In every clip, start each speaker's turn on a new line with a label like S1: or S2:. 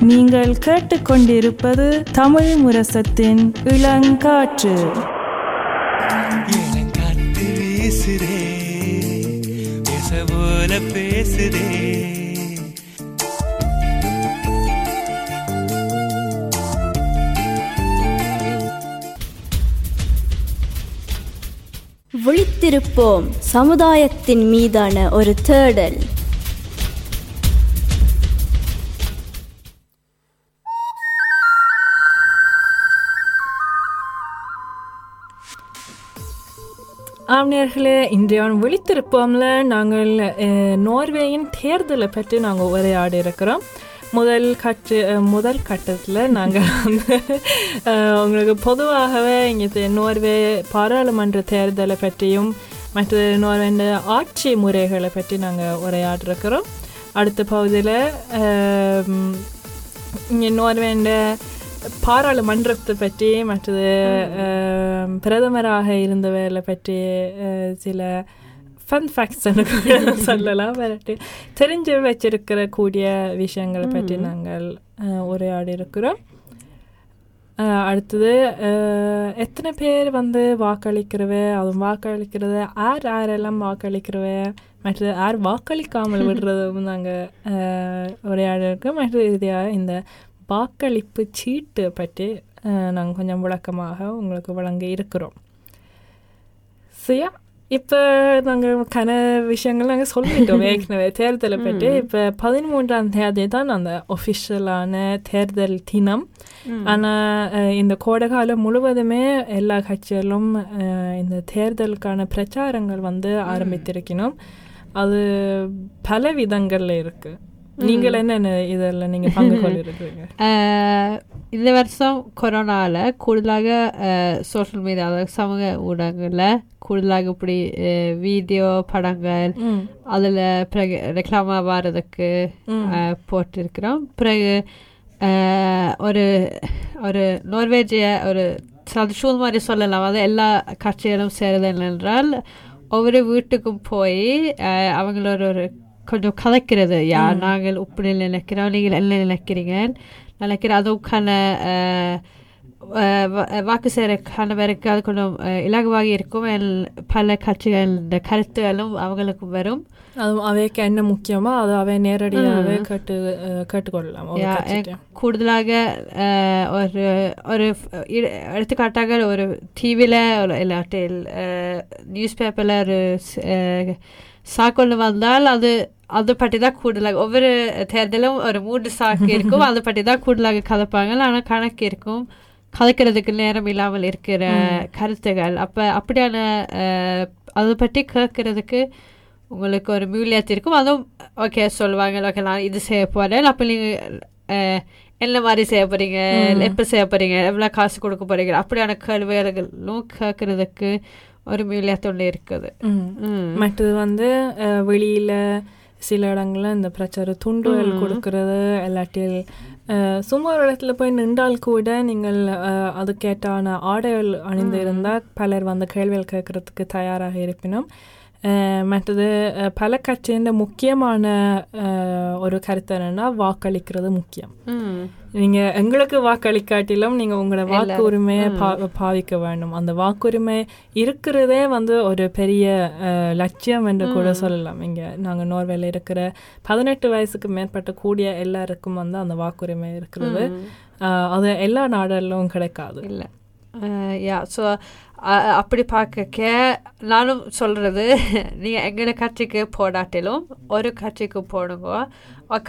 S1: நீங்கள் கேட்டுக்கொண்டிருப்பது தமிழ் முரசத்தின் இளங்காற்று.
S2: பேசுதே.
S3: விழித்திருப்போம் சமுதாயத்தின் மீதான ஒரு தேடல்.
S1: ஆம்னியர்களே இன்றைய விழித்திருப்போம்ல. நாங்கள் நோர்வேயின் தேர்தலை பற்றி நாங்கள் உரையாடி இருக்கிறோம் முதல் கட்டு முதல் கட்டத்தில் நாங்கள் வந்து உங்களுக்கு பொதுவாகவே இங்கே நோர்வே பாராளுமன்ற தேர்தலை பற்றியும் மற்ற நோர்வேண்ட ஆட்சி முறைகளை பற்றி நாங்கள் உரையாடிருக்கிறோம் அடுத்த பகுதியில் இங்கே நோர்வேண்ட பாராளுமன்றத்தை பற்றி மற்றது பிரதமராக இருந்தவர்களை பற்றி சில ஃபன் ஃபேக்ட்ஸ் சொல்லலாம். வரட்டு. தெரிஞ்சு வச்சிருக்கிற கூடிய விஷயங்களை பற்றி நாங்கள் உரையாடி இருக்கிறோம் அடுத்தது எத்தனை பேர் வந்து வாக்களிக்கிறவ அதுவும் வாக்களிக்கிறது யார் யாரெல்லாம் வாக்களிக்கிறவ மற்றது யார் வாக்களிக்காமல் விடுறதும் நாங்கள் உரையாடி இருக்கோம் மற்றது இறுதியாக இந்த வாக்களிப்பு சீட்டு பற்றி நாங்கள் கொஞ்சம் விளக்கமாக உங்களுக்கு வழங்க இருக்கிறோம். சரியா இப்போ நாங்கள் கன விஷயங்கள் நாங்கள் சொல்லிட்டோம். ஏற்கனவே தேர்தலை பற்றி. இப்போ பதிமூன்றாம் தேதி தான் அந்த ஒஃபிஷியலான தேர்தல் தினம். ஆனால் இந்த கோடைகாலம் முழுவதுமே எல்லா கட்சிகளும் அஹ், இந்த தேர்தலுக்கான பிரச்சாரங்கள் வந்து ஆரம்பித்திருக்கணும். அது பல விதங்கள்ல இருக்கு. நீங்கள் என்னென்ன இதில் நீங்கள் பங்கு
S4: இந்த வருஷம் கொரோனாவில் கூடுதலாக சோஷியல் மீடியா அதாவது சமூக ஊடகங்களில் கூடுதலாக இப்படி வீடியோ படங்கள் அதில் பிறகு ரெக்லாமாக வர்றதுக்கு போட்டிருக்கிறோம். பிறகு ஒரு ஒரு நோர்வேஜிய ஒரு சூழ் மாதிரி சொல்லலாம். அது எல்லா கட்சிகளும் சேருது என்னென்றால் ஒவ்வொரு வீட்டுக்கும் போய் அவங்களோட ஒரு கொஞ்சம் கதைக்கிறது யா நாங்கள் இப்படி நினைக்கிறோம் நீங்கள் என்ன நினைக்கிறீங்க நினைக்கிறேன் அதுக்கான வாக்கு சேரக்கான பேருக்கு அது கொஞ்சம் இலகுவாக இருக்கும். பல கட்சிகள் கருத்துகளும் அவங்களுக்கும் வரும்.
S1: அது அவைக்கு என்ன முக்கியமோ அதை அவை நேரடியாகவே கேட்டு கேட்டுக்கொள்ளலாம்.
S4: கூடுதலாக ஒரு ஒரு எடுத்துக்காட்டாக ஒரு டிவியில் இல்லாட்டில் நியூஸ் பேப்பரில் ஒரு சாக்கொண்டு வந்தால் அது அதை பற்றி தான் கூடுதலாக ஒவ்வொரு தேர்தலும் ஒரு மூன்று சாக்கு இருக்கும் அதை பற்றி தான் கூடுதலாக கதைப்பாங்க ஆனால் கணக்கு இருக்கும் கதைக்கிறதுக்கு நேரம் இல்லாமல் இருக்கிற கருத்துகள் அப்போ அப்படியான அதை பற்றி கேட்கறதுக்கு உங்களுக்கு ஒரு மியூலியத் இருக்கும் அதுவும் ஓகே சொல்லுவாங்க ஓகே நான் இது செய்ய போகிறேன் அப்போ நீங்கள் என்ன மாதிரி செய்ய போகிறீங்க எப்போ செய்ய போகிறீங்க எவ்வளோ காசு கொடுக்க போகிறீங்க அப்படியான கேள்விகளும் கேட்கறதுக்கு ஒரு ஒன்று இருக்குது.
S1: மற்றது வந்து வெளியில சில இடங்கள்ல இந்த பிரச்சார துண்டுகள் கொடுக்கறது இல்லாட்டில் சும்மா ஒரு இடத்துல போய் நின்றால் கூட நீங்கள் அஹ், அதுக்கேற்றான ஆடைகள் அணிந்து இருந்தால் பலர் வந்து கேள்விகள் கேட்கறதுக்கு தயாராக இருப்பினும் மற்றது பல கட்சியின் முக்கியமான ஒரு கருத்து என்னன்னா வாக்களிக்கிறது முக்கியம் நீங்க எங்களுக்கு வாக்களிக்காட்டிலும் நீங்க உங்களோட வாக்கு உரிமையை பா- பாவிக்க வேண்டும் அந்த வாக்குரிமை இருக்கிறதே வந்து ஒரு பெரிய லட்சியம் என்று கூட சொல்லலாம் இங்க நாங்க நோர்வேல இருக்கிற பதினெட்டு வயசுக்கு மேற்பட்ட கூடிய எல்லாருக்கும் வந்து அந்த வாக்குரிமை இருக்கிறது அது எல்லா நாடுகளிலும் கிடைக்காது
S4: இல்லை யா ஸோ அப்படி பார்க்க நானும் சொல்கிறது நீங்கள் எங்களை கட்சிக்கு போடாட்டிலும் ஒரு கட்சிக்கு போடுங்க.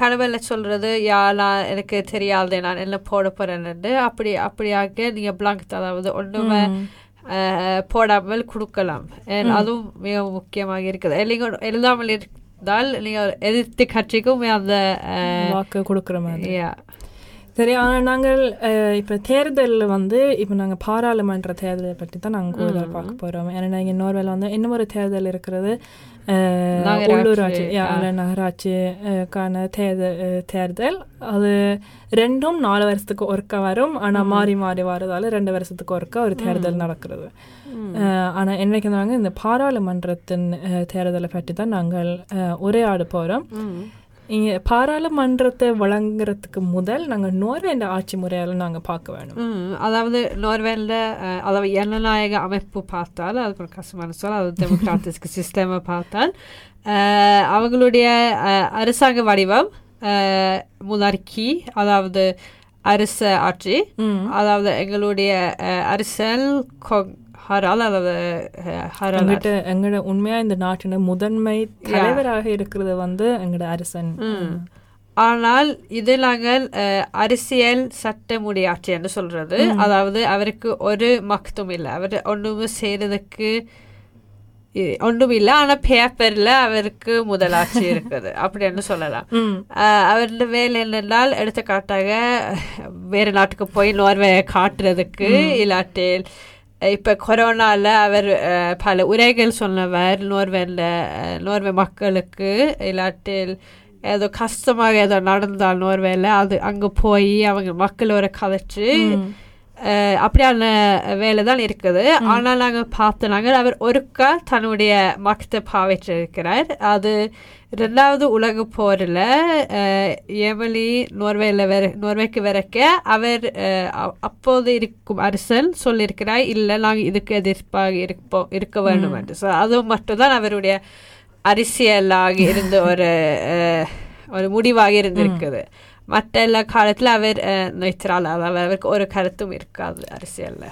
S4: கடவுளில் சொல்கிறது யா நான் எனக்கு தெரியாது நான் என்ன போட போகிறேன்னு அப்படி அப்படியாக நீங்கள் பிளாங்க் அதாவது ஒன்றுமே போடாமல் கொடுக்கலாம். And அதுவும் மிக முக்கியமாக இருக்குது. நீங்கள் எழுதாமல் இருந்தால் நீங்கள் எதிர்த்து கட்சிக்கும் அந்த
S1: வாக்கு கொடுக்குற மாதிரி. சரி ஆனால் நாங்கள் இப்போ தேர்தலில் வந்து இப்போ நாங்கள் பாராளுமன்ற தேர்தலை பற்றி தான் நாங்கள் கூடுதல் பார்க்க போகிறோம் ஏன்னா இங்கே நோர்வேல வந்து இன்னும் ஒரு தேர்தல் இருக்கிறது உள்ளூராட்சி. நகராட்சிக்கான தேர்தல் தேர்தல். அது ரெண்டும் நாலு வருஷத்துக்கு ஒருக்கா வரும். ஆனால் மாறி மாறி வரதால ரெண்டு வருஷத்துக்கு ஒருக்கா ஒரு தேர்தல் நடக்கிறது. ஆனால் என்னைக்கு நாங்கள் இந்த பாராளுமன்றத்தின் தேர்தலை பற்றி தான் நாங்கள் உரையாட போகிறோம் இங்க பாராளுமன்றத்தை வழங்குறதுக்கு முதல் நாங்க நோர்வேண்ட ஆட்சி முறையால நாங்க பார்க்க வேணும்
S4: அதாவது நோர்வேல அதாவது ஜனநாயக அமைப்பு பார்த்தால் அது ஒரு கஷ்டமான சொல் அது டெமோக்ராட்டிக் சிஸ்டமை பார்த்தால் அவங்களுடைய அரசாங்க வடிவம் முனார்கி அதாவது அரச ஆட்சி. அதாவது எங்களுடைய கொ- ஹரால்
S1: எங்கிட்ட எங்கட உண்மையா இந்த நாட்டின முதன்மை தலைவராக இருக்கிறது வந்து எங்கட அரசன்.
S4: ஆனால் இது நாங்கள் அரசியல் சட்டமுடைய ஆட்சி என்று சொல்றது. அதாவது அவருக்கு ஒரு மக்தும் இல்லை. அவர் ஒன்றுமே செய்யறதுக்கு ஒன்றும் இல்லை. ஆனா பேப்பர்ல அவருக்கு முதலாட்சி இருக்குது. அப்படின்னு சொல்லலாம். அவருடைய வேலை என்னென்றால் எடுத்துக்காட்டாக வேறு நாட்டுக்கு போய் நோர்வே காட்டுறதுக்கு இல்லாட்டில் இப்ப கொரோனால அவர் பல உரைகள் சொன்னவர். நோர்வேல நோர்வே மக்களுக்கு இல்லாட்டில் ஏதோ கஷ்டமாக ஏதோ நடந்தால் நோர்வேல அது அங்க போய் அவங்க மக்களோட கதைச்சு அப்படியான வேலை தான் இருக்குது. ஆனால் நாங்கள் பார்த்து நாங்கள் அவர் ஒருக்கா தன்னுடைய மக்த பாவிச்சிருக்கிறார். அது ரெண்டாவது உலக போரில் எமலி நோர்வேல வர நோர்வேக்கு வரைக்க அவர் அப்போது இருக்கும் அரசன் சொல்லியிருக்கிறார் இல்லை நாங்கள் இதுக்கு எதிர்ப்பாக இருப்போம் இருக்க வேண்டும் என்று. ஸோ அது மட்டும்தான் அவருடைய அரசியலாக இருந்த ஒரு ஒரு முடிவாக இருந்திருக்குது. மற்ற எல்லா காலத்தில் அவர் நொய்த்திரால் அதாவது அவருக்கு ஒரு கருத்தும் இருக்காது அரசியல்ல.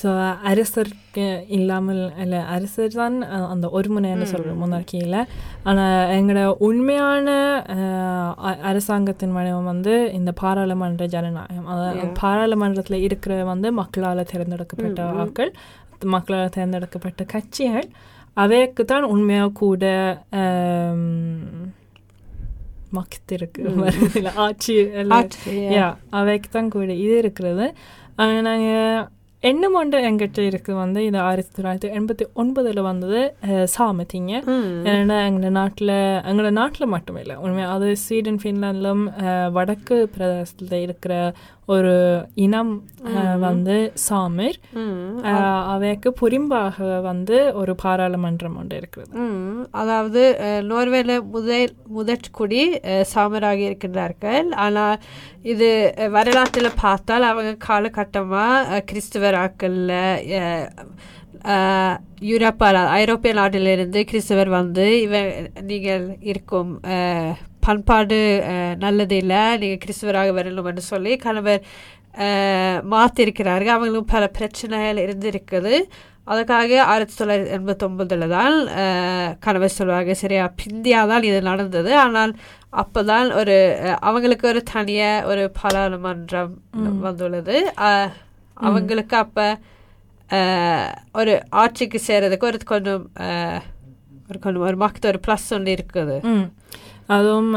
S1: ஸோ அரசர் இல்லாமல் இல்லை அரசர் தான் அந்த ஒருமுனைன்னு சொல்கிறோம் முன்னாக்கியில் ஆனால் எங்களோட உண்மையான அரசாங்கத்தின் வடிவம் வந்து இந்த பாராளுமன்ற ஜனநாயகம். அதாவது பாராளுமன்றத்தில் இருக்கிற வந்து மக்களால் தேர்ந்தெடுக்கப்பட்ட ஆட்கள் மக்களால் தேர்ந்தெடுக்கப்பட்ட கட்சிகள் அவைக்கு தான் உண்மையாக கூட மக்த் இருக்கு. ஆட்சி அவைக்கு தான் கூட இது இருக்கிறது. நாங்கள் எண்ணம் ஒன்று எங்கிட்ட இருக்குது வந்து இது ஆயிரத்தி தொள்ளாயிரத்தி எண்பத்தி ஒன்பதில் வந்தது சாமத்திங்க ஏன்னா எங்கள் நாட்டில் எங்களோட நாட்டில் மட்டும் இல்லை உண்மையாக அது ஸ்வீடன் ஃபின்லாண்டிலும் வடக்கு பிரதேசத்தில் இருக்கிற ஒரு இனம் வந்து சாமிர். அவைக்கு புரிம்பாக வந்து ஒரு பாராளுமன்றம் ஒன்று இருக்கிறது.
S4: அதாவது நோர்வேல முதல் முதற்குடி சாமராக இருக்கின்றார்கள். ஆனால் இது வரலாற்றில் பார்த்தால் அவங்க காலகட்டமாக கிறிஸ்துவராக்கள்ல யூரோப்பால ஐரோப்பிய நாட்டிலிருந்து கிறிஸ்தவர் வந்து இவ நீங்கள் இருக்கும் பண்பாடு நல்லது இல்லை நீங்கள் கிறிஸ்துவராக வரணும் என்று சொல்லி கணவர் மாற்றிருக்கிறார்கள் அவங்களும் பல பிரச்சனைகள் இருந்திருக்குது. அதுக்காக ஆயிரத்தி தொள்ளாயிரத்தி எண்பத்தொம்பதில் தான் கணவர் சொல்லுவாங்க சரியா பிந்தியா தான் இது நடந்தது. ஆனால் அப்போதான் ஒரு அஹ், அவங்களுக்கு ஒரு தனிய ஒரு பாராளுமன்றம் வந்துள்ளது. அவங்களுக்கு அப்போ ஒரு ஆட்சிக்கு சேர்றதுக்கு ஒரு கொஞ்சம் ஒரு கொஞ்சம் ஒரு மக்த ஒரு ப்ளஸ் ஒன்று இருக்குது.
S1: அதுவும்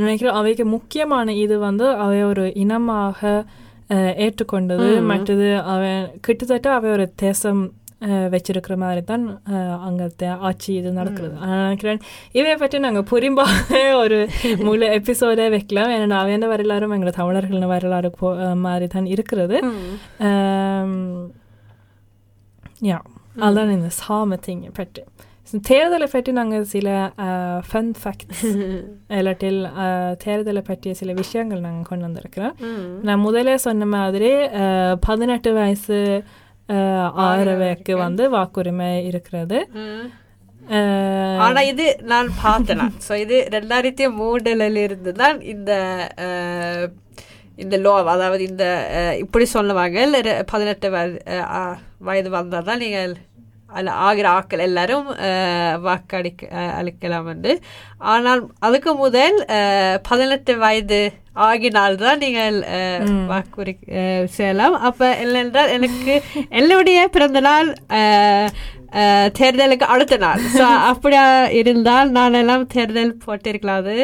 S1: நினைக்கிறேன் அவைக்கு முக்கியமான இது வந்து அவை ஒரு இனமாக ஏற்றுக்கொண்டது. மற்றது அவன் கிட்டத்தட்ட அவை ஒரு தேசம் வச்சிருக்கிற மாதிரி தான் அங்கത്തെ ஆட்சி இது நடக்கிறது. நான் நினைக்கிறேன் இதை பற்றி நாங்கள் புரிம்பாக ஒரு முழு எபிசோடே வைக்கலாம். ஏன்னா அவன் வரலாறும் எங்களை தமிழர்கள் வரலாறு போ மாதிரி தான் இருக்கிறது. யா. அதான் இந்த சாமத்திங்க பற்றி. Så தேர்தலை பற்றி நாங்கள் சில ஃபன் ஃபேக்ட்ஸ் இல்லாட்டில் தேர்தலை பற்றிய சில விஷயங்கள் நாங்கள் கொண்டு வந்திருக்கிறோம் நான் முதலே சொன்ன மாதிரி பதினெட்டு வயசு ஆறவைக்கு வந்து வாக்குரிமை இருக்கிறது
S4: ஆனா இது நான் பார்த்தேன் சோ இது ரெண்டாயிரத்தி மூணுல இருந்து தான் இந்த இந்த லோ அதாவது இந்த இப்படி சொல்லுவாங்க பதினெட்டு வயது வயது வந்தால் தான் நீங்கள் ஆகிற ஆக்கள் எல்லாரும் வாக்களிக்க அளிக்கலாம் என்று ஆனால் அதுக்கு முதல் பதினெட்டு வயது ஆகினால்தான் நீங்கள் அஹ், செய்யலாம். அப்போ இல்லைன்றால் எனக்கு என்னுடைய பிறந்த நாள் தேர்தலுக்கு அடுத்த நாள். ஸோ அப்படியா இருந்தால் நான் எல்லாம் தேர்தல் போட்டிருக்கலாது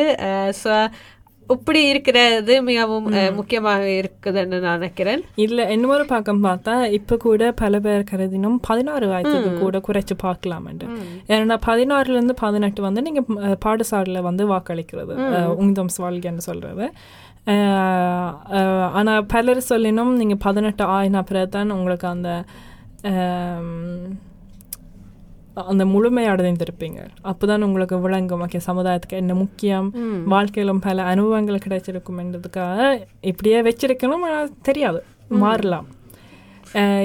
S4: ஸோ இப்படி இருக்கிறது மிகவும் முக்கியமாக இருக்குதுன்னு நான் நினைக்கிறேன்.
S1: இல்ல இன்னொரு பக்கம் பார்த்தா இப்ப கூட பல பேர் கருதினும் பதினாறு வயசுக்கு கூட குறைச்சு பார்க்கலாம்ட்டு ஏன்னா பதினாறுல இருந்து பதினெட்டு வந்து நீங்க பாடசாலையில வந்து வாக்களிக்கிறது உங்தம் வாழ்கன்னு அஹ், ஆனா பலர் சொல்லினும் நீங்க பதினெட்டு ஆயின பிறகு தான் உங்களுக்கு அந்த அந்த முழுமை அடைந்திருப்பீங்க அப்போதான் உங்களுக்கு விளங்கும். ஓகே சமுதாயத்துக்கு என்ன முக்கியம். வாழ்க்கையிலும் பல அனுபவங்கள் கிடைச்சிருக்கும் என்றதுக்காக இப்படியே வச்சிருக்கணும். ஆனால் தெரியாது. மாறலாம்.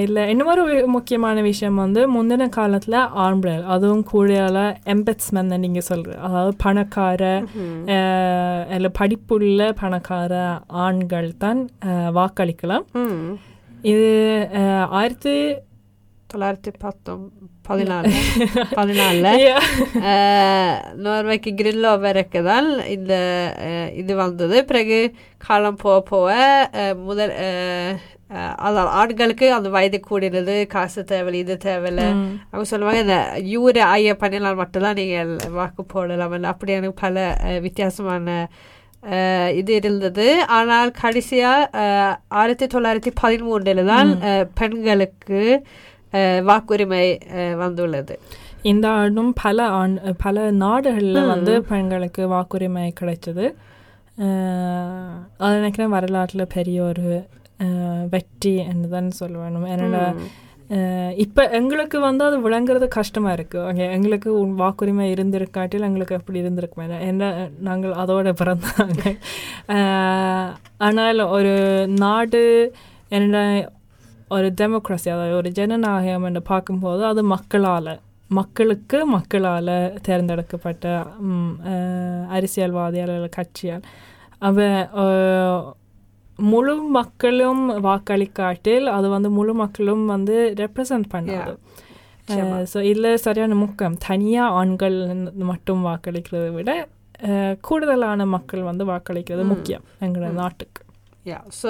S1: இல்லை இன்னொரு முக்கியமான விஷயம் வந்து முந்தின காலத்தில் ஆண்கள் அதுவும் கூடியால எம்பெட்ஸ்மென் நீங்கள் சொல்கிற அதாவது பணக்கார இல்ல படிப்புள்ள பணக்கார ஆண்கள் தான் வாக்களிக்கலாம். இது ஆயிரத்தி
S4: தொள்ளாயிரத்தி பத்தொம் பதினாலு. நோர்வேக்கு கிரில் ஓவருக்கு இந்த இது வந்தது. பிறகு காலம் போக போக முதல் அதான் ஆண்களுக்கு அந்த வயது கூடினது காசு தேவையில்லை இது தேவையில்லை. அவங்க சொல்லுவாங்க இந்த யூர ஐய பண்ணினால் மட்டும்தான் நீங்கள் வாக்கு போடலாம் அப்படியான பல வித்தியாசமான இது இருந்தது. ஆனால் கடைசியாக ஆயிரத்தி தொள்ளாயிரத்தி பதிமூன்றில் தான் பெண்களுக்கு வாக்குரிமை வந்துள்ளது
S1: இந்த ஆண்டும் பல ஆண் பல நாடுகளில் வந்து பெண்களுக்கு வாக்குரிமை கிடைச்சது அது நினைக்கிறேன் வரலாற்றில் பெரிய ஒரு வெற்றி என்று தான் சொல்லுவேன் என்னோட இப்போ எங்களுக்கு வந்து அது விளங்குறது கஷ்டமாக இருக்குது ஓகே எங்களுக்கு வாக்குரிமை இருந்திருக்காட்டில் எங்களுக்கு எப்படி இருந்திருக்குமே என்ன நாங்கள் அதோட பிறந்தாங்க ஆனால் ஒரு நாடு என்னோட ஒரு டெமோக்ரஸி அதாவது ஒரு ஜனநாயகம் என்று பார்க்கும்போது அது மக்களால் மக்களுக்கு மக்களால் தேர்ந்தெடுக்கப்பட்ட அரசியல்வாதியால் கட்சியால் அவ அஹ், முழு மக்களும் வாக்களிக்காட்டில் அது வந்து முழு மக்களும் வந்து ரெப்ரசன்ட் பண்ணாது. ஸோ இதில் சரியான முக்கம். தனியாக ஆண்கள் மட்டும் வாக்களிக்கிறதை விட கூடுதலான மக்கள் வந்து வாக்களிக்கிறது முக்கியம் எங்களோட நாட்டுக்கு.
S4: யா ஸோ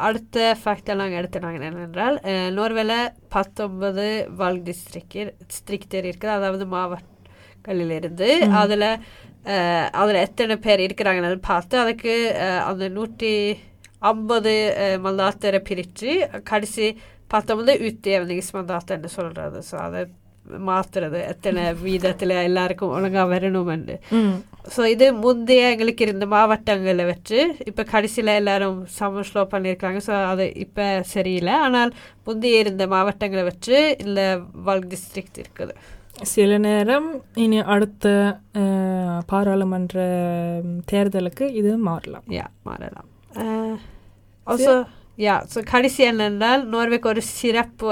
S4: அடுத்த ஃபேக்டர் நாங்கள் எடுத்துனாங்க என்னென்றால் நோர்வேல பத்தொன்பது வால் டிஸ்ட்ரிக்ட் டிஸ்ட்ரிக்டர் இருக்குது அதாவது மாவட்டங்களிலிருந்து அதில் அதில் எத்தனை பேர் இருக்கிறாங்கன்னு பார்த்து அதுக்கு அஹ், அந்த நூற்றி ஐம்பது மந்தாத்தரை பிரித்து கடைசி பத்தொன்பது utjämningsmandatன்னு சொல்கிறது ஸோ அதை மாற்றுறது எத்தனை வீதத்தில் எல்லாருக்கும் ஒழுங்காக வரணுமென்று
S1: ம்.
S4: ஸோ இது முந்தைய எங்களுக்கு இருந்த மாவட்டங்களை வச்சு இப்போ கடைசியில் எல்லாரும் சமஸ்லோ பண்ணியிருக்காங்க ஸோ அது இப்போ சரியில்லை. ஆனால் முந்தைய இருந்த மாவட்டங்களை வச்சு இந்த வல்க் டிஸ்ட்ரிக்ட் இருக்குது.
S1: சில நேரம் இனி அடுத்த பாராளுமன்ற தேர்தலுக்கு இது மாறலாம்.
S4: யா மாறலாம். ஆல்சோ யா ஸோ கடைசி என்னென்றால் நோர்வேக்கு ஒரு சிறப்பு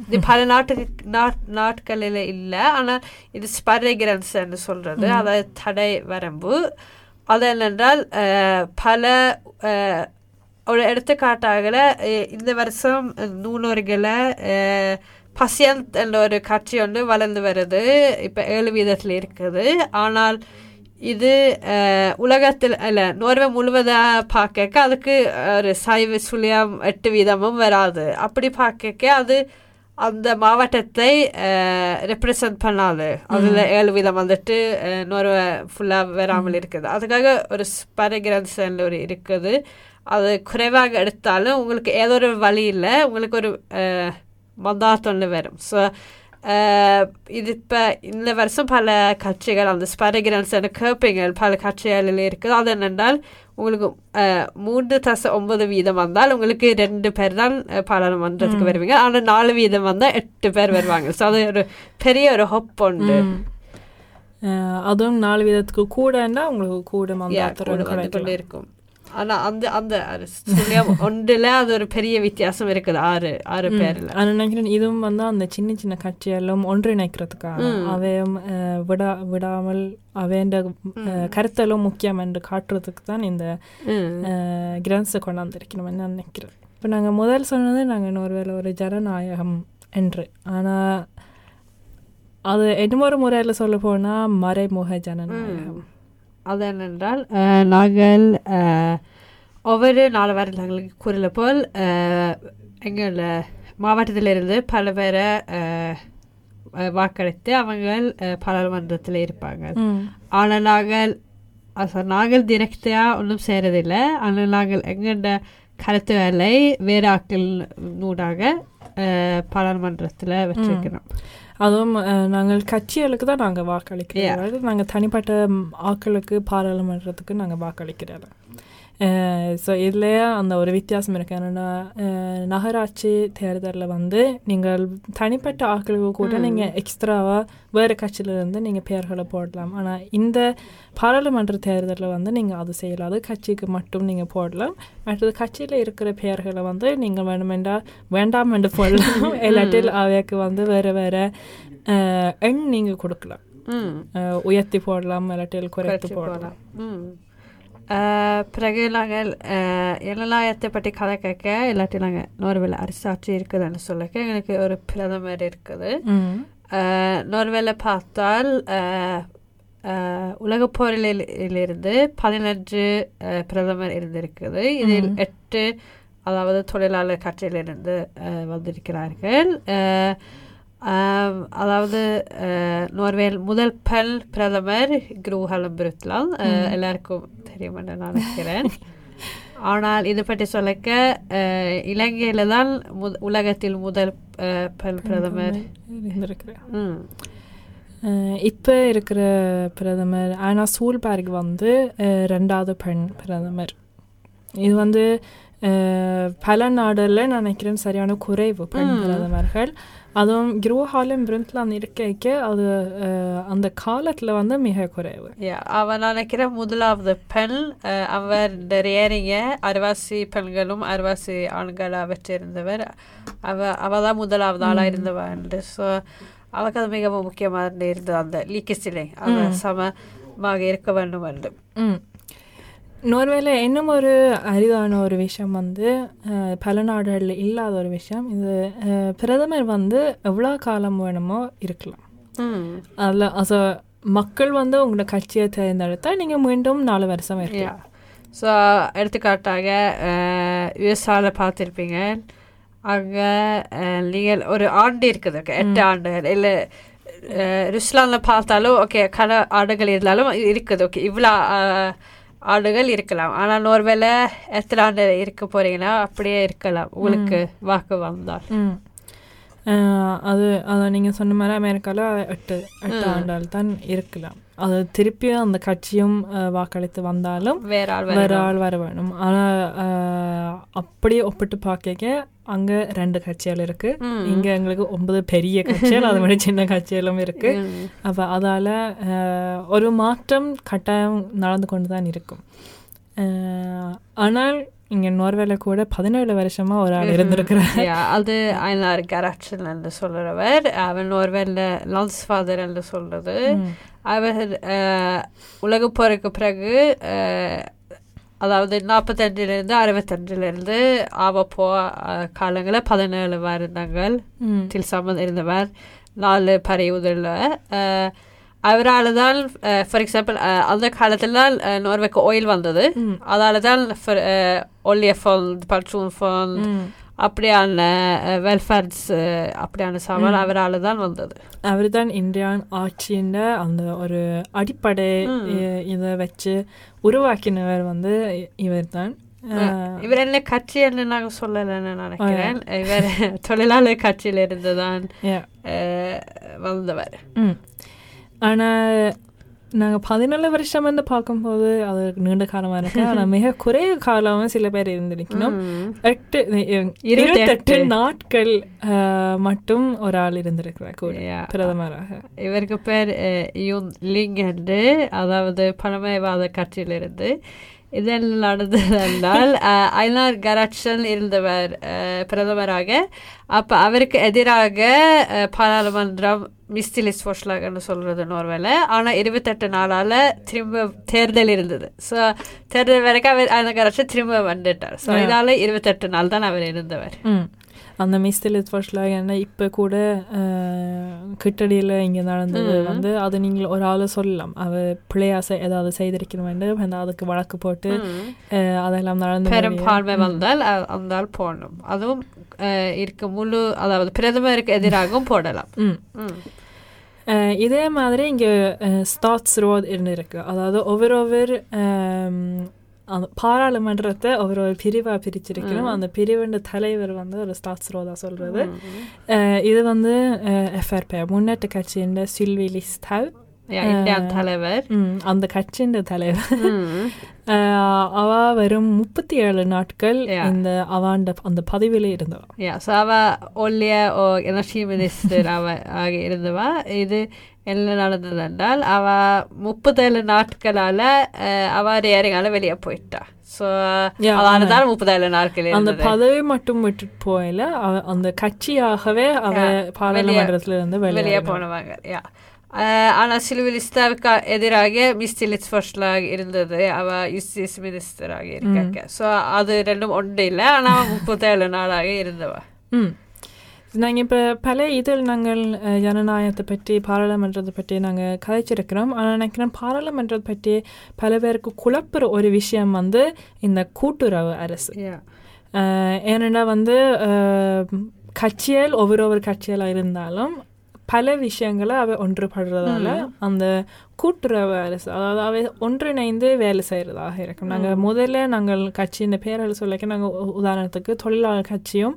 S4: இது பல நாட்டுக்கு நாட் நாட்களில் இல்லை ஆனால் இது ஸ்பரகிரன்ஸ்ன்னு சொல்கிறது அதாவது தடை வரம்பு அது என்னென்றால் பல ஒரு எடுத்துக்காட்டாக இந்த வருஷம் நூலோர்களை பசியந்த் என்ற ஒரு கட்சி ஒன்று வளர்ந்து வருது இப்போ ஏழு வீதத்தில் இருக்குது ஆனால் இது உலகத்தில் அல்ல நோர்வே முழுவதாக பார்க்க அதுக்கு ஒரு சைவ சுழியம் எட்டு வீதமும் வராது. அப்படி பார்க்க அது அந்த மாவட்டத்தை ரெப்ரசன்ட் பண்ணாது. அதில் ஏழு வீதம் வந்துட்டு நோர்வே ஃபுல்லாக வராமல் இருக்குது. அதுக்காக ஒரு ஸ்பரகிரன்ஸ் ஒரு இருக்குது. அது குறைவாக எடுத்தாலும் உங்களுக்கு ஏதோ ஒரு வழியில் உங்களுக்கு ஒரு மந்தாத் ஒன்று வரும். ஸோ இது இப்போ இந்த வருஷம் பல கட்சிகள் அந்த ஸ்பரகிரன்ஸ் கேப்பீங்கள் பல கட்சிகளில் இருக்குது அது என்னென்றால் உங்களுக்கு மூன்று தச ஒன்பது வீதம் வந்தால் உங்களுக்கு ரெண்டு பேர் தான் பாராளுமன்றத்துக்கு வருவீங்க ஆனால் நாலு வீதம் வந்தால் எட்டு பேர் வருவாங்க ஸோ அது ஒரு பெரிய ஒரு ஹொப் உண்டு
S1: அதுவும் நாலு விதத்துக்கு கூடன்னா உங்களுக்கு கூட
S4: கொண்டு இருக்கும் ஆனா அந்த அந்த சுழியம் ஒன்றுல அது ஒரு பெரிய வித்தியாசம் இருக்குது. ஆறு ஆறு பேர்ல.
S1: நான் நினைக்கிறேன் இதுவும் வந்து அந்த சின்ன சின்ன கட்சியெல்லாம் ஒன்றிணைக்கிறதுக்காக அவையும் விடா விடாமல் அவைண்ட கருத்தெல்லாம் முக்கியம் என்று காட்டுறதுக்கு தான் இந்த. கிரன்ஸை கொண்டாந்துருக்கணும் என்ன நினைக்கிறேன். இப்போ நாங்கள் முதல் சொன்னது நாங்கள் இன்னொருவேளை ஒரு ஜனநாயகம் என்று. ஆனால் அது இன்னொரு முறையில் சொல்ல போனால் மறைமுக ஜனநாயகம்.
S4: அது என்னென்றால் அஹ், நாங்கள் ஒவ்வொரு நாலு வருடங்களுக்கு கூறல போல் அஹ், எங்கள் மாவட்டத்திலிருந்து பல பேரை வாக்களித்து அவங்க பாராளுமன்றத்தில் இருப்பாங்க. ஆனால் நாங்கள் நாங்கள் டிரெக்டாக ஒன்றும் செய்கிறதில்லை ஆனால் நாங்கள் எங்கள்ட கருத்துக்களை வேறு ஆக்கள் நூடாக பாராளுமன்றத்தில் வச்சிருக்கிறோம்.
S1: அதுவும் நாங்கள் கட்சிகளுக்கு தான் நாங்கள் வாக்களிக்கிறோம். நாங்கள் தனிப்பட்ட ம், ஆட்களுக்கு பாராளுமன்றத்துக்கு நாங்கள் வாக்களிக்கிறோம் ஸோ இதுலேயே அந்த ஒரு வித்தியாசம் இருக்கு. என்னன்னா அஹ், நகராட்சி தேர்தலில் வந்து நீங்கள் தனிப்பட்ட ஆட்களுக்கு கூட நீங்கள் எக்ஸ்ட்ராவாக வேறு கட்சியிலேருந்து நீங்கள் பெயர்களை போடலாம். ஆனால் இந்த பாராளுமன்ற தேர்தலில் வந்து நீங்கள் அது செய்யலாம். அது கட்சிக்கு மட்டும் நீங்கள் போடலாம். மற்றது கட்சியில் இருக்கிற பெயர்களை வந்து நீங்கள் வேணுமெண்டா வேண்டாம் என்று போடலாம். இல்லாட்டில் அவைக்கு வந்து வேறு வேறு எண் நீங்கள் கொடுக்கலாம். உயர்த்தி போடலாம் இல்லாட்டில் குறைத்து போடலாம்.
S4: பிறகு நாங்கள் இனநாயகத்தை பற்றி கதை கேட்க இல்லாட்டி நாங்கள் நோர்வேல அரசாட்சி இருக்குதுன்னு சொல்லிக்க எங்களுக்கு ஒரு பிரதமர் இருக்குது. நோர்வேல பார்த்தால் உலகப் போரிலிருந்து பதினஞ்சு பிரதமர் இருந்திருக்குது. இதில் எட்டு அதாவது தொழிலாளர் கட்சியிலிருந்து வந்திருக்கிறார்கள். அதாவது அஹ், நோர்வேல் முதல் பெண் பிரதமர் குரூஹலம் பிருத்லான் எல்லாருக்கும் தெரியும் என்று நான் நினைக்கிறேன். ஆனால் இது பற்றி சொல்லிக்க அஹ், இலங்கையில தான் முத- உலகத்தில் முதல் பெண் பிரதமர்.
S1: இருந்திருக்கிறேன்
S4: ம்.
S1: இப்போ இருக்கிற பிரதமர் ஆனா சூல்பர்க் வந்து ரெண்டாவது பெண் பிரதமர். இது வந்து பல நாடுகளில் நான் நினைக்கிறேன் சரியான குறைவு பெண் பிரதமர்கள். அதுவும் குரோஹாலும் பிருந்த்லான் இருக்க அது அஹ், அந்த காலத்தில் வந்து மிக குறைவு.
S4: அவன் நினைக்கிறேன் முதலாவது பெண் அவர் ரேரிங்க அறுவாசி பெண்களும் அறுவாசி ஆண்களா வச்சிருந்தவர் அவ அவ தான் முதலாவது ஆளா இருந்தவன் ஸோ அவருக்கு அது மிகவும் முக்கியமாக இருந்தது அந்த லீக்கஸ்டிலே. அவ சமமாக இருக்க வேண்டும் என்று.
S1: நோர்வேல இன்னும் ஒரு அரிதான ஒரு விஷயம் வந்து பல நாடுகளில் இல்லாத ஒரு விஷயம். இது பிரதமர் வந்து எவ்வளோ காலம் வேணுமோ இருக்கலாம். அதில் also மக்கள் வந்து உங்களோட கட்சியை தேர்ந்தெடுத்தா நீங்கள் மீண்டும் நாலு வருஷம் இருக்கலாம்.
S4: ஸோ எடுத்துக்காட்டாக யுஎஸ்ஆவில் பார்த்துருப்பீங்க. அங்கே நீங்கள் ஒரு ஆண்டு இருக்குது. ஓகே எட்டு ஆண்டுகள். இல்லை ருஸ்லானில் பார்த்தாலும் ஓகே கல ஆண்டுகள் இருந்தாலும் இருக்குது. ஓகே இவ்வளோ ஆண்டுகள் இருக்கலாம். ஆனால் நோர்வேல எத்தனை ஆண்டு இருக்க போறீங்கன்னா அப்படியே இருக்கலாம். உங்களுக்கு வாக்கு வந்தால்.
S1: அது அதை நீங்கள் சொன்ன மாதிரி அமெரிக்காவில் எட்டு எட்டு ஆண்டால் தான் இருக்கலாம் அது திருப்பியும் அந்த கட்சியும் வாக்களித்து வந்தாலும்
S4: வேற ஆள்
S1: வர வேணும் ஆனால் அப்படியே ஒப்பிட்டு பார்க்க அங்கே ரெண்டு கட்சிகள் இருக்கு இங்க எங்களுக்கு ஒன்பது பெரிய கட்சிகள் அது மாதிரி சின்ன கட்சிகளும் இருக்கு அப்போ அதால ஒரு மாற்றம் கட்டாயம் நடந்து கொண்டு தான் இருக்கும் ஆனால் இங்க நோர்வேல கூட பதினேழு வருஷமா ஒரு ஆள் இருந்திருக்கிறார்.
S4: அது ஐநார் கராட்சன் என்று சொல்றவர். அவன் நோர்வேல லான்ஸ்ஃபாதர் என்று சொல்றது. அவர் அஹ், உலகப் போருக்கு பிறகு அதாவது நாற்பத்தஞ்சிலிருந்து அறுபத்தஞ்சிலிருந்து ஆவப்போ காலங்களில் பதினேழு வருடங்கள்
S1: ம்.
S4: தில் சம்மந்தம் இருந்தவர். நாலு பறையுதில் அவரால் தான் ஃபார் எக்ஸாம்பிள் அந்த காலத்தில் தான் நோர்வேக்கு ஆயில் வந்தது. அதால தான் ஒல்லிய ஃபண்ட் பல்சூன் ஃபண்ட். அப்படியான வெல்ஃபேர்ஸ் அப்படியான சாமான் அவரால் தான் வந்தது.
S1: அவர் தான் இந்தியான் ஆட்சியின் அந்த ஒரு அடிப்படை இதை வச்சு உருவாக்கினவர் வந்து இவர் தான்
S4: இவர் என்ன கட்சி என்று நாங்கள் சொல்லலைன்னு நினைக்கிறேன். இவர் தொழிலாளர் கட்சியில் இருந்து தான் வந்தவர்.
S1: ஆனால் நாங்கள் பதினேழு வருஷம் வந்து பார்க்கும்போது அது நீண்ட காலமாக இருக்கு. ஆனால் மிக குறைய காலம் சில பேர் இருந்திருக்கணும் எட்டு இருபத்தெட்டு நாட்கள் மட்டும் ஒரு ஆள் இருந்திருக்கிறார் கூட. பிரதமராக.
S4: இவருக்கு பேர் யூன் லிங் என்று அதாவது பழமைவாத கட்சியிலிருந்து. இதில் நடந்தது என்றால் அஹ், ஐநார் கராட்சன் இருந்தவர் பிரதமராக. அப்போ அவருக்கு எதிராக பாராளுமன்றம் மிஸ்திலிஸ் ஃபோஷ்லாகன்னு சொல்கிறது நோர்வேல. ஆனால் இருபத்தெட்டு நாளால் திரும்ப தேர்தல் இருந்தது. ஸோ தேர்தல் வரைக்கும் அவர் ஐநார் கராட்சன் திரும்ப வந்துட்டார். ஸோ இதால் இருபத்தெட்டு நாள் தான் அவர் இருந்தவர்.
S1: அந்த மிஸ்தலித் ஃபர்ஸ்ட்லாக என்ன இப்போ கூட கிட்டடியில் இங்கே நடந்தது வந்து அது நீங்கள் ஒரு ஆள் சொல்லலாம். அவ பிள்ளையா ஏதாவது செய்திருக்க வேண்டும் அதுக்கு வழக்கு போட்டு அதெல்லாம் நடந்து
S4: பெரும்பான்மை வந்தால் அந்த ஆள் போடணும். அதுவும் இருக்க முழு அதாவது பிரதமருக்கு எதிராகவும் போடலாம்.
S1: இதே மாதிரி இங்கே ஸ்டாட்ஸ் ரோட் இருக்கு. அதாவது ஒவ்வொரு ஒவ்வொரு பாராளுமன்றத்தை ஒவ்வொரு ஒரு பிரிவாக பிரிச்சிருக்கணும். அந்த பிரிவின் தலைவர் வந்து ஒரு ஸ்டாட்ஸ் ரோதா சொல்றது அஹ், இது வந்து எஃப்ஆர்பி முன்னேற்ற கட்சியின் சில்வி லிஸ்ட்
S4: இந்தியாவின் uh, தலைவர்.
S1: Mm, அந்த கட்சியின் தலைவர்.
S4: Mm.
S1: Uh, அவ வெறும் முப்பத்தி ஏழு நாட்கள் இந்த அவாண்ட அந்த பதவியில இருந்தவா.
S4: அவ ஒல்லிய அவ ஆக இருந்தவா. இது என்ன நடந்தது அவ முப்பத்தேழு நாட்களால uh, அவ ஏறையால வெளியே போயிட்டா. ஸோ அதனால்தான் முப்பத்தேழு நாட்கள்
S1: அந்த பதவி மட்டும் விட்டு போயில அந்த கட்சியாகவே அவ பாராளுமன்றத்துல இருந்து
S4: வெளியே போனவாங்க. ஆனால் சிலுவிலிஸ்தாவுக்கு எதிராக மிஸ்டிலிட்ஸ் இருந்தது அவ யூசிஸ் மினிஸ்டராக இருக்காங்க ஸோ அது ரெண்டும் ஒன்று இல்லை ஆனால் முப்பத்தேழு நாளாக இருந்தவா
S1: ம் நாங்கள் இப்போ பல இதில் நாங்கள் ஜனநாயகத்தை பற்றி பாராளுமன்றத்தை பற்றி நாங்கள் கதைச்சிருக்கிறோம் ஆனால் நினைக்கிறேன் பாராளுமன்றத்தை பற்றி பல பேருக்கு குழப்புற ஒரு விஷயம் வந்து இந்த கூட்டுறவு அரசு ஏனென்னா வந்து கட்சிகள் ஒவ்வொரு ஒவ்வொரு கட்சிகளாக இருந்தாலும் பல விஷயங்களை அவை ஒன்றுபடுறதால அந்த கூட்டுறவு அரசு அதாவது அவை ஒன்றிணைந்து வேலை செய்கிறதாக இருக்கும் நாங்கள் முதல்ல நாங்கள் கட்சி இந்த பேரில் சொல்லிக்க நாங்கள் உதாரணத்துக்கு தொழிலாளர் கட்சியும்.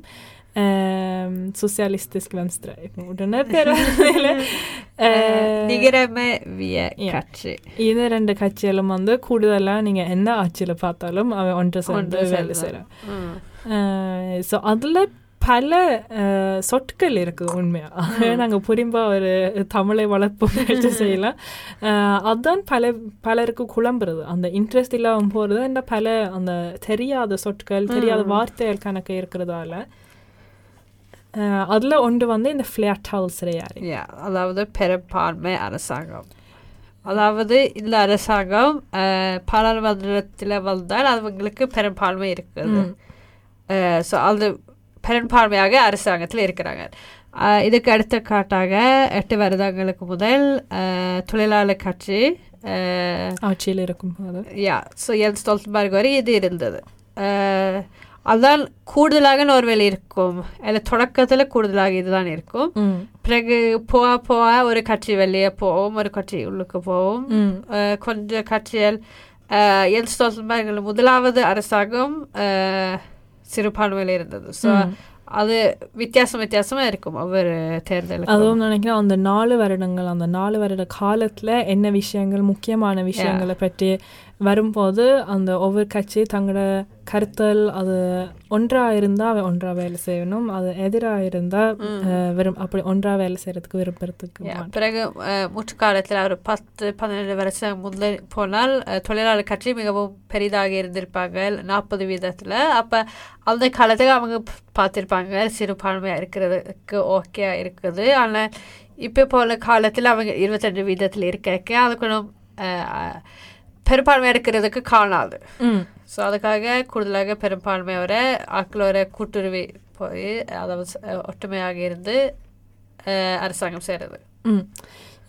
S1: அஹ்,
S4: நிகரமே விய
S1: Yeah.
S4: கட்சி
S1: இது ரெண்டு கட்சிகளும் வந்து கூடுதலாக நீங்கள் எந்த ஆட்சியில் பார்த்தாலும் அவன் ஒன்று சேர்ந்து வேலை. செய்கிறான்
S4: ம்.
S1: ஸோ அதில் பல சொற்கள் இருக்குது உண்மையாக நாங்கள் புரிம்பா ஒரு தமிழை வளர்ப்பு முயற்சி செய்யலாம். அஹ், அதான் பல பலருக்கு குழம்புறது. அந்த இன்ட்ரெஸ்ட் இல்லாமல் போகிறது இந்த பல அந்த தெரியாத சொற்கள் தெரியாத வார்த்தைகள் கணக்கு இருக்கிறதால. அதுல ஒன்று வந்து இந்த ஃபிளாட் ஹவுஸ் ரேயாரி
S4: Yeah, அதாவது பெரும்பான்மை அரசாங்கம். அதாவது இந்த அரசாங்கம் பாராளுமன்றத்தில் வந்தால் அவங்களுக்கு பெரும்பான்மை இருக்குது. ஸோ அது பெரும்பான்மையாக அரசாங்கத்தில் இருக்கிறாங்க. இதுக்கு அடுத்த காட்டாக எட்டு வருடங்களுக்கு முதல் தொழிலாளர் கட்சி
S1: ஆட்சியில் இருக்கும்போது
S4: யா ஸோ என் ஸ்டோல்டன்பர்க் வரை இது இருந்தது. அஹ், அதான் கூடுதலாக நோர்வேல் இருக்கும். அதில் தொடக்கத்தில் கூடுதலாக இதுதான் இருக்கும். பிறகு போக போக ஒரு கட்சி வெளியே போவோம் ஒரு கட்சி உள்ளுக்கு போவோம். கொஞ்சம் கட்சிகள் அஹ், என் ஸ்டோல்டன்பர்க் முதலாவது அரசாங்கம் சிறுபான்மையில் இருந்தது ஸோ. அது வித்தியாசம் வித்தியாசமா இருக்கும் ஒவ்வொரு தேர்தலுக்கும்
S1: அதுவும் நினைக்கிறேன் அந்த நாலு வருடங்கள் அந்த நாலு வருட காலத்துல என்ன விஷயங்கள் முக்கியமான விஷயங்களை பற்றி வரும்போது அந்த ஒவ்வொரு கட்சி தங்களோட கருத்தல் அது ஒன்றா இருந்தா அவன் ஒன்றா வேலை செய்யணும். அது எதிரா இருந்தா அஹ், விரும் அப்படி ஒன்றா வேலை செய்யறதுக்கு விரும்புறதுக்கு.
S4: பிறகு அஹ், முற்காலத்தில் ஒரு பத்து பன்னிரண்டு வருஷம் முதல் போனால் தொழிலாளர் கட்சி மிகவும் பெரிதாக இருந்திருப்பாங்க நாற்பது வீதத்தில். அப்போ அந்த காலத்தில் அவங்க பார்த்திருப்பாங்க சிறுபான்மையாக இருக்கிறதுக்கு ஓகே இருக்குது. ஆனால் இப்போ போல காலத்தில் அவங்க இருபத்தஞ்சு வீதத்தில் இருக்க அது கொஞ்சம் பெரும்பான்மையாக இருக்கிறதுக்கு காணாது ஸோ அதுக்காக கூடுதலாக பெரும்பான்மையோட ஆக்களோட கூட்டுறவி போய் அதாவது ஒற்றுமையாக இருந்து அரசாங்கம்
S1: ம்.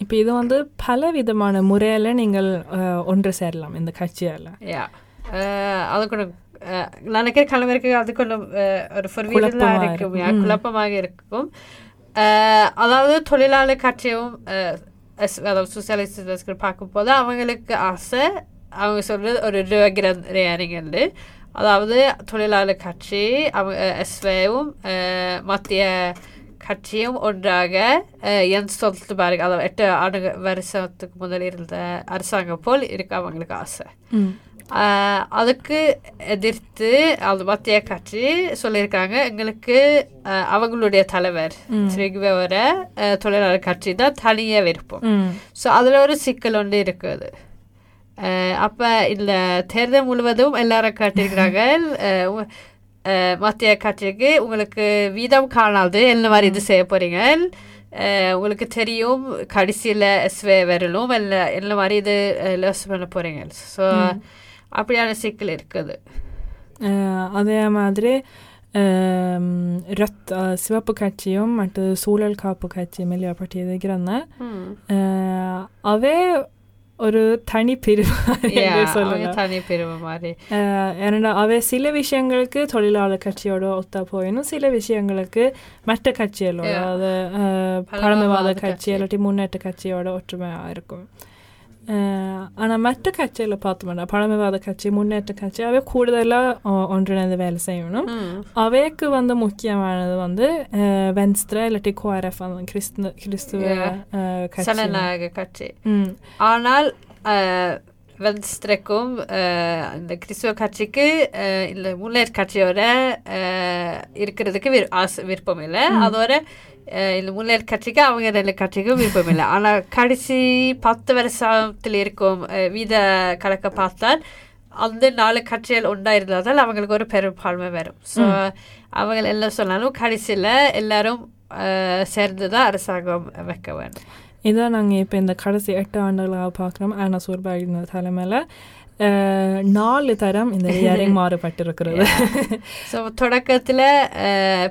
S1: இப்போ இது வந்து பல விதமான முறையில் நீங்கள் ஒன்று சேரலாம் இந்த கட்சியால்.
S4: யா. அது கொஞ்சம் அஹ், நினைக்கிற கிழமைக்கு அது கொஞ்சம் ஒரு
S1: குழப்பமா
S4: இருக்கும். குழப்பமாக இருக்கும். அதாவது தொழிலாளர் கட்சியும் அதாவது சோசியலிஸ்ட் பார்க்கும்போது அவங்களுக்கு ஆசை அவங்க சொல்றது ஒரு ரேகிரன் ரேரிங்கண்டு அதாவது தொழிலாளர் கட்சி அவங்க எஸ்வேவும் மத்திய கட்சியும் ஒன்றாக என் ஸ்டோல்டன்பர்க் அதாவது எட்டு ஆண்டு வருஷத்துக்கு முதல் இருந்த அரசாங்கம் போல் இருக்க அவங்களுக்கு ஆசை. அதுக்கு எதிர்த்து அந்த மத்திய கட்சி சொல்லியிருக்காங்க எங்களுக்கு அவங்களுடைய தலைவர் திருகுவர தொழிலாளர் கட்சி தான் தனியே விருப்பம். ஸோ அதில் ஒரு சிக்கல் ஒன்று இருக்குது. அப்ப இந்த தேர்தல் முழுவதும் எல்லாரும் ஆஹ் மத்திய கட்சிக்கு உங்களுக்கு வீதம் காணாது என்ன மாதிரி இது செய்ய போறீங்க? ஆஹ் உங்களுக்கு தெரியும் கடைசியில் எஸ்வே வரலும் இல்லை என்ன மாதிரி இது லெஸ் பண்ண போறீங்க. ஸோ அப்படியான சிக்கல் இருக்குது.
S1: அதே மாதிரி அஹ் ரத் அஹ் சிவப்பு கட்சியும் மற்ற சூழல் காப்பு கட்சி மில்லியப்பட்டி இருக்கிறாங்க அவே ஒரு தனி பிரிவு என்று சொல்லலாம்
S4: தனி பிரிவு மாதிரி
S1: ஏன்னா அவை சில விஷயங்களுக்கு தொழிலாளர் கட்சியோட ஒத்தா போயினும் சில விஷயங்களுக்கு மற்ற கட்சிகளோட. அதாவது
S4: பழமைவாத. கட்சி
S1: இல்லாட்டி முன்னேற்ற கட்சியோட ஒற்றுமையாக இருக்கும் ஆனால் மற்ற கட்சியில் பார்த்தோம்னா பழமைவாத கட்சி முன்னேற்ற கட்சி அவை கூடுதலாக ஒன்றிணைந்து வேலை செய்யணும் அவைக்கு வந்து முக்கியமானது வந்து வென்ஸ்ட்ரா இல்லாட்டி கோஆர்எஃப் கிறிஸ்து கிறிஸ்துவ. அஹ், கட்சி
S4: ஆனால் அஹ், இந்த கிறிஸ்துவ கட்சிக்கு இந்த முன்னேற்ற கட்சியோட இருக்கிறதுக்கு விரு- ஆசை விருப்பம் இல்லை அதோட இந்த முன்னேற்ற கட்சிக்கு அவங்க ரெண்டு கட்சிக்கும் விருப்பம் இல்லை. ஆனால் கடைசி பத்து வருஷத்தில் இருக்கும் அஹ், வீத கணக்க பார்த்தால் அந்த நாலு கட்சிகள் ஒன்றா இருந்ததால் அவங்களுக்கு ஒரு பெரும்பான்மை வரும். ஸோ அவங்க எல்லாம் சொன்னாலும் கடைசியில் எல்லாரும் அஹ், சேர்ந்து தான் அரசாங்கம் வைக்க வேண்டும்.
S1: இதான் நாங்கள் இப்போ இந்த கடைசி எட்டு ஆண்டுகளாக பார்க்குறோம். ஆனா சூர்பாகின தலைமையில் நாலு தரம் இந்த இயரிங் மாறுபட்டிருக்கிறது.
S4: ஸோ தொடக்கத்தில்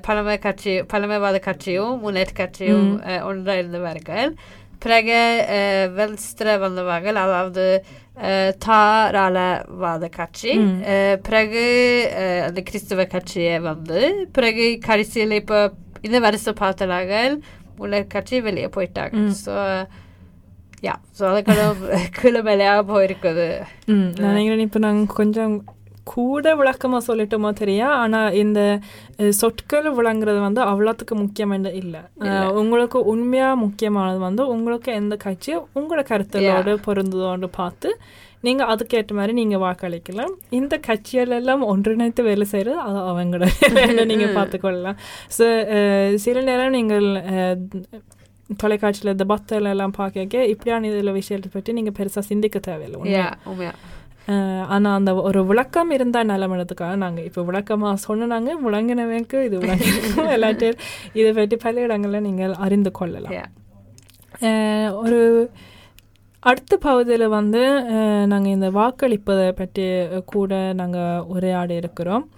S4: பழமை கட்சி பழமைவாத கட்சியும் முன்னேற்ற கட்சியும் அஹ், ஒன்றா இருந்தவர்கள் பிறகு வெல்ஸ்திர வந்தவர்கள் அதாவது தாராளவாத கட்சி. பிறகு அந்த கிறிஸ்துவ கட்சியை வந்து பிறகு கடைசியில் இப்போ இந்த வருஷம் பார்த்தார்கள் முன்னேற்ற கட்சி வெளியே போயிட்டாங்க. ஸோ யா ஸோ அதுக்கெல்லாம் கிளமலையாக போயிருக்குது
S1: ம் நான் நினைக்கிறேன் இப்போ நாங்கள் கொஞ்சம் கூட விளக்கமாக சொல்லிட்டோமோ தெரியும் ஆனால் இந்த சொற்கள் விளங்குறது வந்து அவ்வளோத்துக்கு முக்கியமான இல்லை உங்களுக்கு உண்மையாக முக்கியமானது வந்து உங்களுக்கு எந்த கட்சி உங்களோட கருத்துகளோடு பொருந்துதோன்னு பார்த்து நீங்கள் அதுக்கேற்ற மாதிரி நீங்கள் வாக்களிக்கலாம் இந்த கட்சிகள் எல்லாம் ஒன்றிணைத்து வேலை செய்கிறது அது அவங்களோட நீங்கள் பார்த்துக்கொள்ளலாம் ஸோ சில நேரம் நீங்கள் தொலைக்காட்சியில் இந்த பத்தல் எல்லாம் பார்க்க இப்படியான இதில் விஷயத்தை பற்றி நீங்கள் பெருசாக சிந்திக்க தேவையில்லை உண்மையா.
S4: யா உண்மையா.
S1: அஹ் ஆனா அந்த ஒரு விளக்கம் இருந்தால் நிலமனதுக்காக நாங்கள் இப்போ விளக்கமாக சொன்னாங்க விளங்கினவங்க இது விளங்கினோம் எல்லாத்தையும் இதை பற்றி பல இடங்களில் நீங்கள் அறிந்து கொள்ளலாம். ஒரு அடுத்த பகுதியில் வந்து நாங்கள் இந்த வாக்களிப்பதை பற்றி கூட நாங்கள் உரையாடி இருக்கிறோம்.